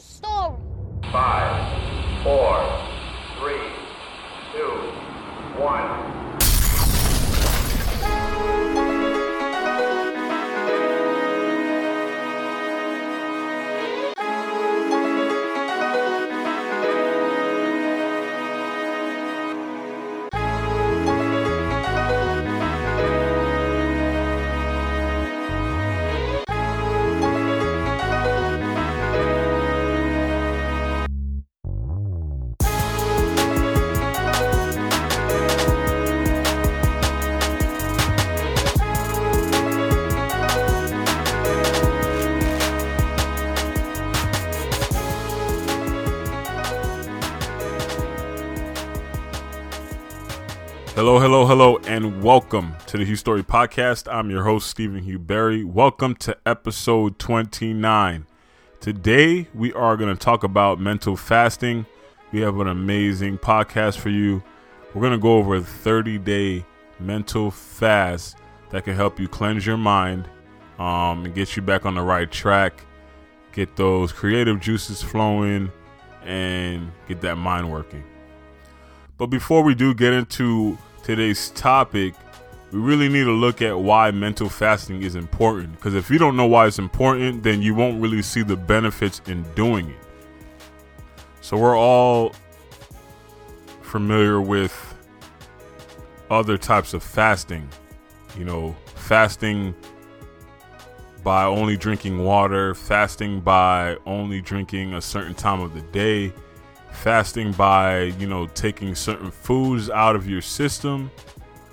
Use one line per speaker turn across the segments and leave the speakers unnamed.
story.
Five, four,
Hello, hello, hello, and welcome to the Hugh's Story Podcast. I'm your host, Stephen Hugh Berry. Welcome to episode 29. Today, we are going to talk about mental fasting. We have an amazing podcast for you. We're going to go over a 30 day mental fast that can help you cleanse your mind um, and get you back on the right track, get those creative juices flowing, and get that mind working. But before we do get into today's topic, we really need to look at why mental fasting is important. Because if you don't know why it's important, then you won't really see the benefits in doing it. So we're all familiar with other types of fasting. You know, fasting by only drinking water, fasting by only drinking a certain time of the day, fasting by you know taking certain foods out of your system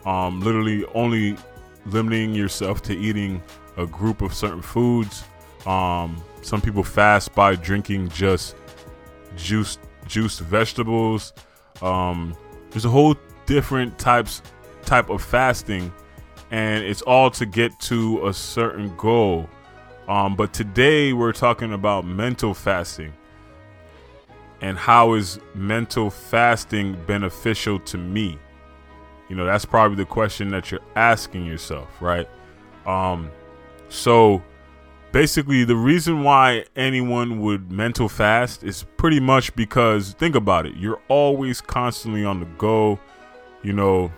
um literally only limiting yourself to eating a group of certain foods. Um some people fast by drinking just juice juiced vegetables. Um there's a whole different types type of fasting and it's all to get to a certain goal. Um but today we're talking about mental fasting and how is mental fasting beneficial to me? You know that's probably the question that you're asking yourself right? Um so basically the reason why anyone would mental fast is pretty much because think about it you're always constantly on the go. You know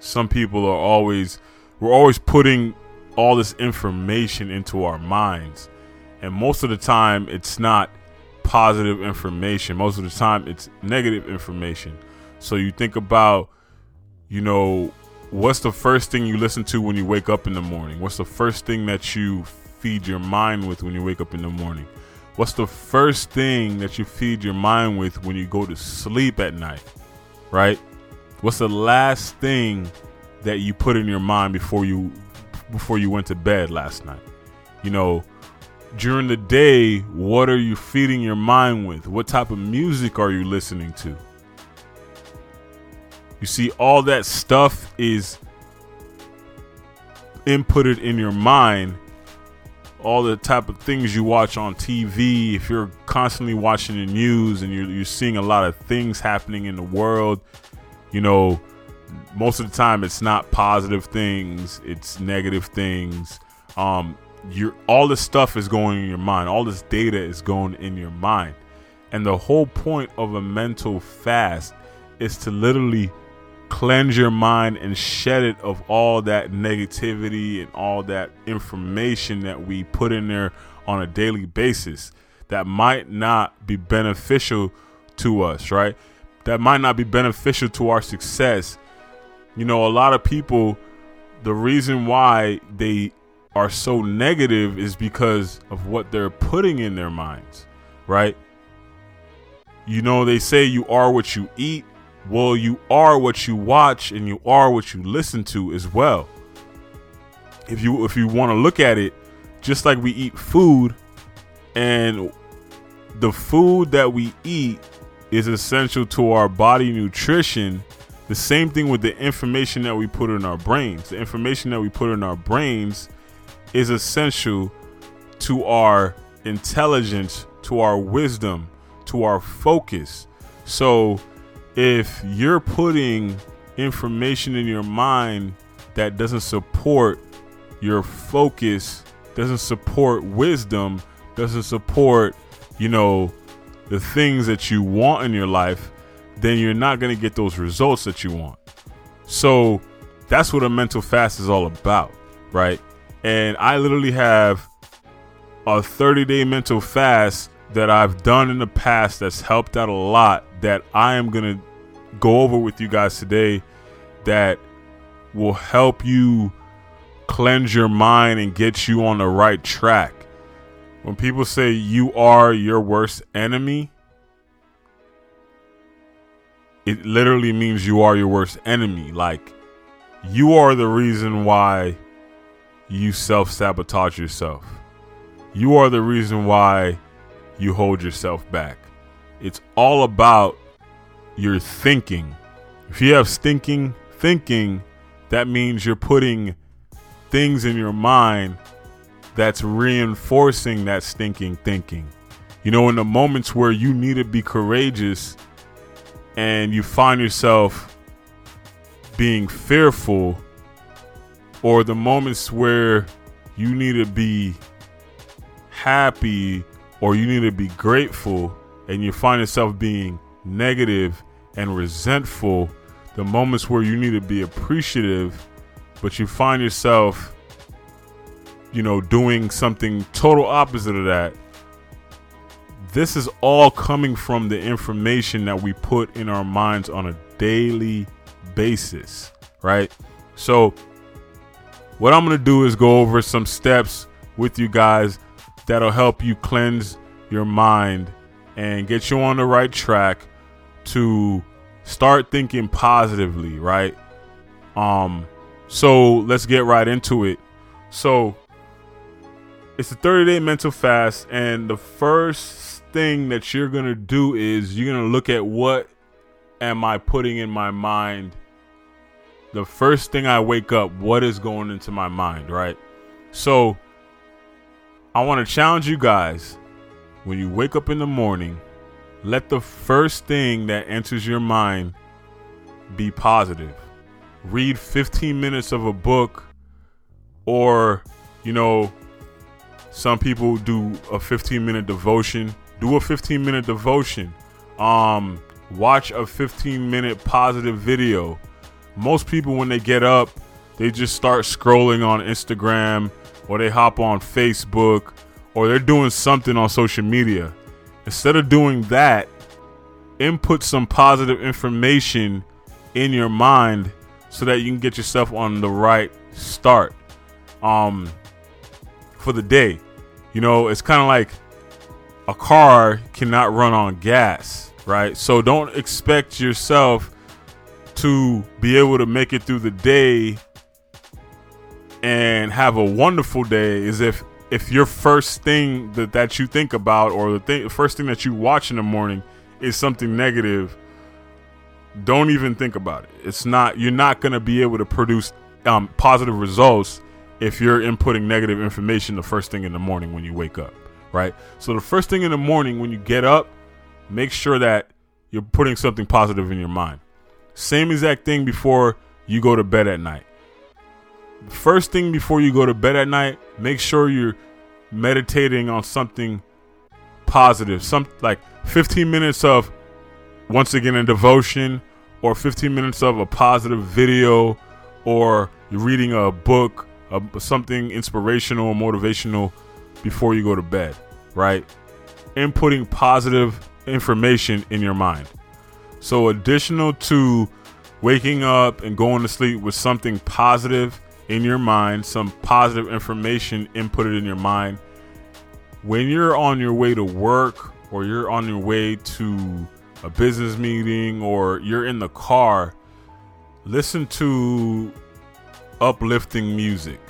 some people are always we're always putting all this information into our minds. And most of the time it's not positive information. Most of the time, it's negative information. So you think about, you know, what's the first thing you listen to when you wake up in the morning? What's the first thing that you feed your mind with when you wake up in the morning? What's the first thing that you feed your mind with when you go to sleep at night? Right? What's the last thing that you put in your mind before you before you went to bed last night? You know, during the day, what are you feeding your mind with? What type of music are you listening to? You see, all that stuff is inputted in your mind. All the type of things you watch on TV, if you're constantly watching the news and you're, you're seeing a lot of things happening in the world, you know, most of the time it's not positive things, it's negative things. Um, you're all this stuff is going in your mind. All this data is going in your mind. And the whole point of a mental fast is to literally cleanse your mind and shed it of all that negativity and all that information that we put in there on a daily basis that might not be beneficial to us right? That might not be beneficial to our success. You know a lot of people the reason why they are so negative is because of what they're putting in their minds, right? You know, they say you are what you eat. Well, you are what you watch and you are what you listen to as well. If you if you want to look at it, just like we eat food and the food that we eat is essential to our body nutrition. The same thing with the information that we put in our brains. The information that we put in our brains is essential to our intelligence, to our wisdom, to our focus. So if you're putting information in your mind that doesn't support your focus, doesn't support wisdom, doesn't support you know, the things that you want in your life, then you're not going to get those results that you want. So that's what a mental fast is all about, right? And I literally have a 30 day mental fast that I've done in the past that's helped out a lot that I am going to go over with you guys today that will help you cleanse your mind and get you on the right track. When people say you are your worst enemy, it literally means you are your worst enemy. Like, you are the reason why you self sabotage yourself. You are the reason why you hold yourself back. It's all about your thinking. If you have stinking thinking, that means you're putting things in your mind that's reinforcing that stinking thinking. You know, in the moments where you need to be courageous and you find yourself being fearful, or the moments where you need to be happy or you need to be grateful and you find yourself being negative and resentful, the moments where you need to be appreciative, but you find yourself, you know, doing something total opposite of that. This is all coming from the information that we put in our minds on a daily basis, right? So, what I'm going to do is go over some steps with you guys that'll help you cleanse your mind and get you on the right track to start thinking positively, right? Um so let's get right into it. So it's a 30 day mental fast and the first thing that you're going to do is you're going to look at what am I putting in my mind? The first thing I wake up, what is going into my mind, right? So I want to challenge you guys when you wake up in the morning, let the first thing that enters your mind be positive. Read 15 minutes of a book, or, you know, some people do a 15 minute devotion. Do a 15 minute devotion. Um, watch a 15 minute positive video. Most people, when they get up, they just start scrolling on Instagram or they hop on Facebook or they're doing something on social media. Instead of doing that, input some positive information in your mind so that you can get yourself on the right start um for the day. You know, it's kind of like a car cannot run on gas, right? So don't expect yourself to be able to make it through the day and have a wonderful day is if if your first thing that, that you think about or the thing, first thing that you watch in the morning is something negative, don't even think about it. It's not you're not going to be able to produce um, positive results if you're inputting negative information the first thing in the morning when you wake up, right? So the first thing in the morning when you get up, make sure that you're putting something positive in your mind. Same exact thing before you go to bed at night first thing before you go to bed at night, make sure you're meditating on something positive. Some like 15 minutes of once again a devotion or 15 minutes of a positive video or you're reading a book, uh, something inspirational or motivational before you go to bed, right? Inputting positive information in your mind. So additional to waking up and going to sleep with something positive in your mind, some positive information inputted in your mind. When you're on your way to work or you're on your way to a business meeting or you're in the car, listen to uplifting music.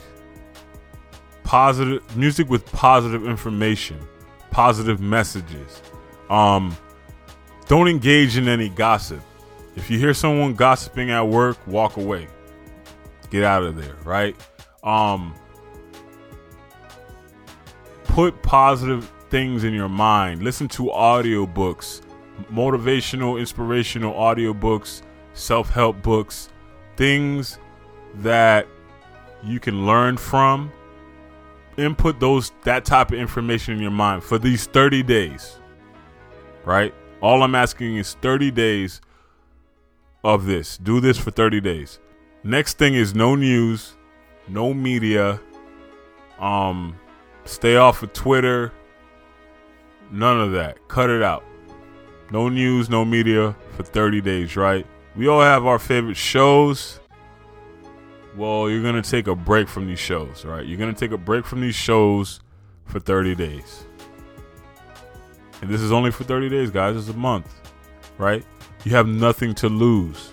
Positive music with positive information, positive messages. Um, don't engage in any gossip. If you hear someone gossiping at work, walk away. Get out of there, right? Um put positive things in your mind. Listen to audiobooks, motivational, inspirational audiobooks, self-help books, things that you can learn from, input those that type of information in your mind for these 30 days. Right? All I'm asking is 30 days of this. Do this for 30 days. Next thing is no news, no media. Um stay off of Twitter. None of that. Cut it out. No news, no media for 30 days, right? We all have our favorite shows well, you're going to take a break from these shows, right? You're going to take a break from these shows for 30 days. And this is only for 30 days, guys. It's a month, right? You have nothing to lose.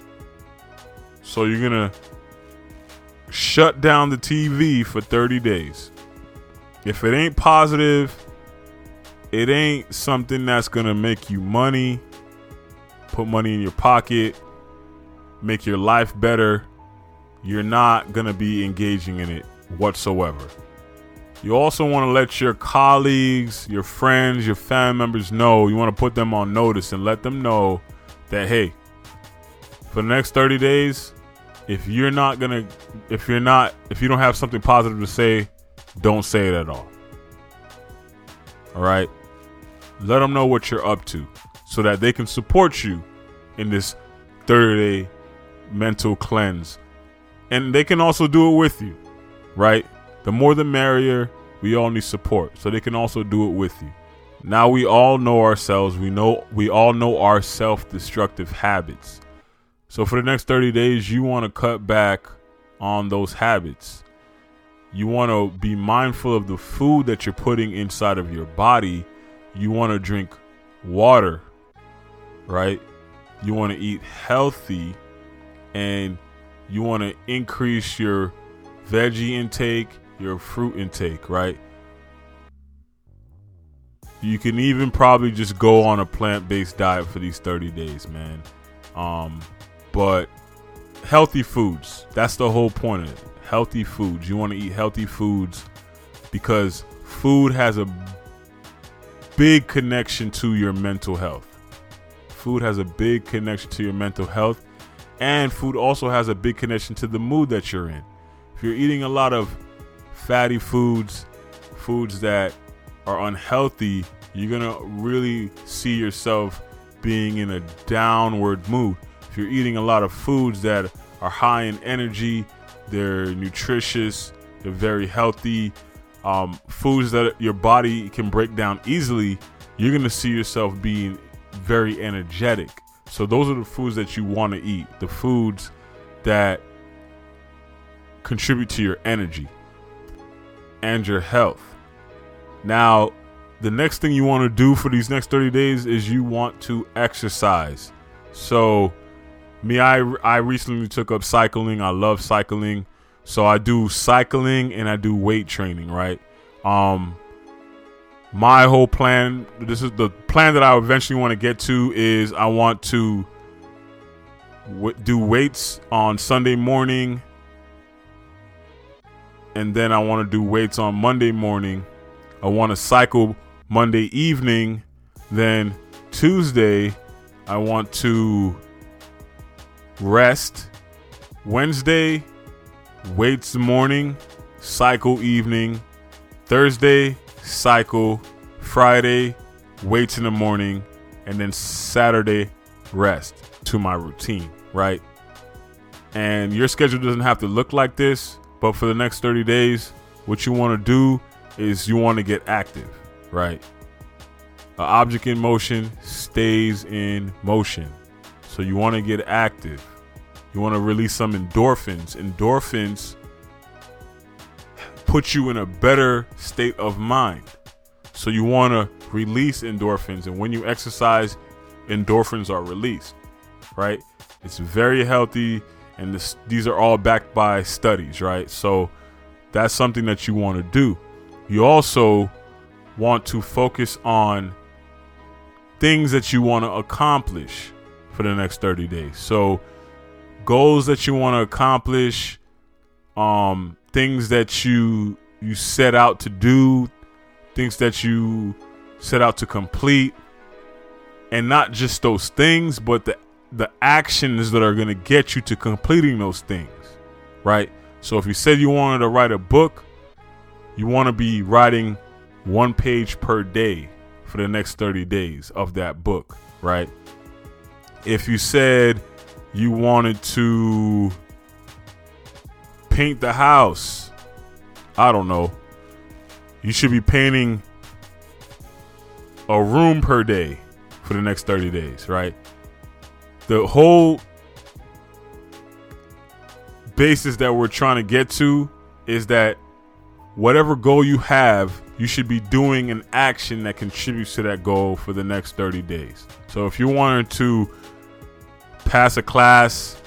So you're going to shut down the TV for 30 days. If it ain't positive, it ain't something that's going to make you money, put money in your pocket, make your life better you're not going to be engaging in it whatsoever. You also want to let your colleagues, your friends, your family members know. You want to put them on notice and let them know that, hey, for the next 30 days, if you're not going to, if you're not, if you don't have something positive to say, don't say it at all. All right? Let them know what you're up to so that they can support you in this 30 day mental cleanse and they can also do it with you, right? The more the merrier. We all need support, so they can also do it with you. Now we all know ourselves. We know we all know our self-destructive habits. So for the next 30 days, you want to cut back on those habits. You want to be mindful of the food that you're putting inside of your body. You want to drink water, right? You want to eat healthy and you want to increase your veggie intake, your fruit intake, right? You can even probably just go on a plant-based diet for these 30 days, man. Um, but healthy foods, that's the whole point of it. Healthy foods. You want to eat healthy foods because food has a big connection to your mental health. Food has a big connection to your mental health and food also has a big connection to the mood that you're in. If you're eating a lot of fatty foods, foods that are unhealthy, you're to really see yourself being in a downward mood. If you're eating a lot of foods that are high in energy, they're nutritious, they're very healthy, um, foods that your body can break down easily, you're to see yourself being very energetic. So those are the foods that you want to eat. The foods that contribute to your energy and your health. Now, the next thing you want to do for these next 30 days is you want to exercise. So, me I I recently took up cycling. I love cycling. So I do cycling and I do weight training, right? Um my whole plan this is the plan that i eventually want to get to is i want to w- do weights on sunday morning and then i want to do weights on monday morning. I want to cycle monday evening. Then tuesday i want to rest. Wednesday weights morning cycle evening. Thursday cycle, Friday, weights in the morning, and then Saturday, rest to my routine, right? And your schedule doesn't have to look like this, but for the next 30 days, what you want to do is you want to get active, right? An object in motion stays in motion. So you want to get active. You want to release some endorphins. Endorphins put you in a better state of mind. So you want to release endorphins, and when you exercise, endorphins are released, right? It's very healthy, and this, these are all backed by studies, right? So that's something that you want to do. You also want to focus on things that you want to accomplish for the next 30 days. So goals that you want to accomplish, um, things that you you set out to do, things that you set out to complete, and not just those things, but the the actions that are going to get you to completing those things, right? So if you said you wanted to write a book, you want to be writing one page per day for the next 30 days of that book, right? If you said you wanted to paint the house, I don't know, you should be painting a room per day for the next 30 days, right? The whole basis that we're trying to get to is that whatever goal you have, you should be doing an action that contributes to that goal for the next 30 days. So if you wanted to pass a class,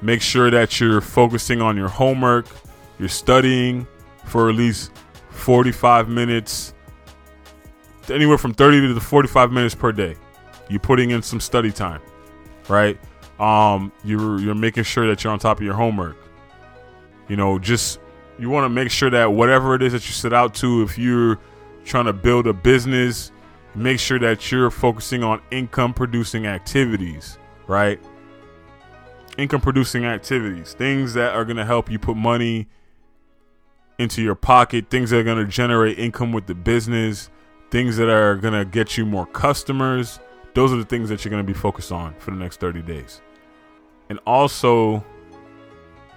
make sure that you're focusing on your homework, you're studying for at least 45 minutes, anywhere from 30 to 45 minutes per day. You're putting in some study time, right? Um, you're you're making sure that you're on top of your homework. You know, just you want to make sure that whatever it is that you set out to, if you're trying to build a business, make sure that you're focusing on income producing activities, right? Income producing activities, things that are going to help you put money into your pocket, things that are going to generate income with the business, things that are going to get you more customers. Those are the things that you're going to be focused on for the next 30 days. And also,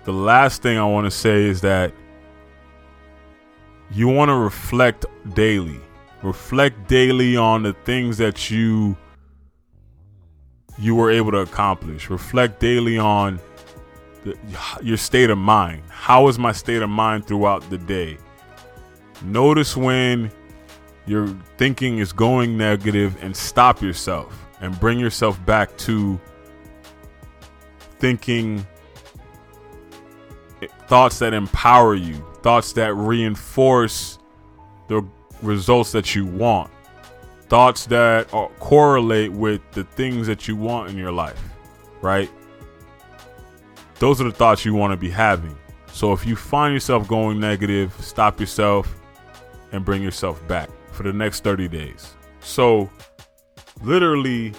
the last thing I want to say is that you want to reflect daily. Reflect daily on the things that you you were able to accomplish. Reflect daily on the, your state of mind. How is my state of mind throughout the day? Notice when your thinking is going negative and stop yourself and bring yourself back to thinking thoughts that empower you, thoughts that reinforce the results that you want, thoughts that are, correlate with the things that you want in your life, right? Those are the thoughts you want to be having. So if you find yourself going negative, stop yourself and bring yourself back for the next 30 days. So, literally,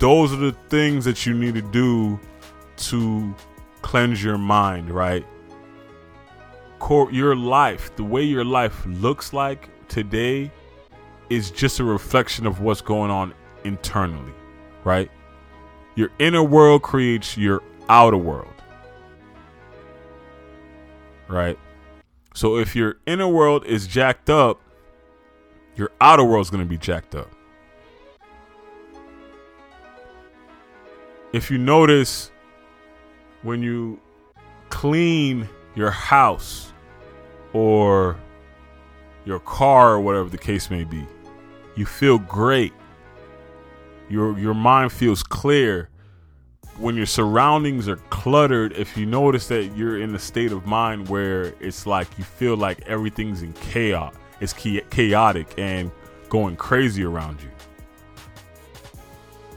those are the things that you need to do to cleanse your mind, right? Your life, the way your life looks like today, is just a reflection of what's going on internally, right? Your inner world creates your outer world, right? So if your inner world is jacked up, your outer world's going to be jacked up. If you notice when you clean your house or your car or whatever the case may be, you feel great. Your your mind feels clear. When your surroundings are cluttered, if you notice that you're in a state of mind where it's like you feel like everything's in chaos, it's chaotic and going crazy around you.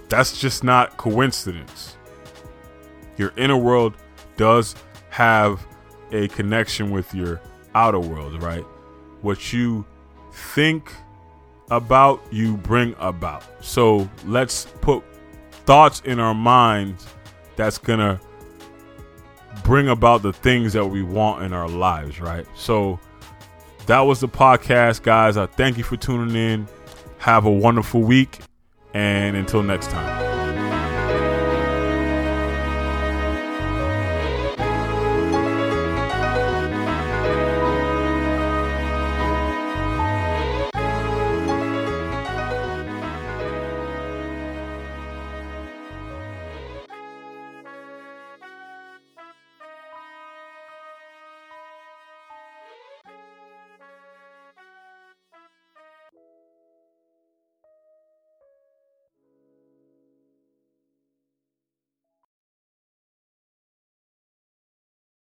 That's just not coincidence. Your inner world does have a connection with your outer world, right? What you think about, you bring about. So let's put thoughts in our minds that's gonna bring about the things that we want in our lives, right? So that was the podcast, guys. I thank you for tuning in. Have a wonderful week, and until next time.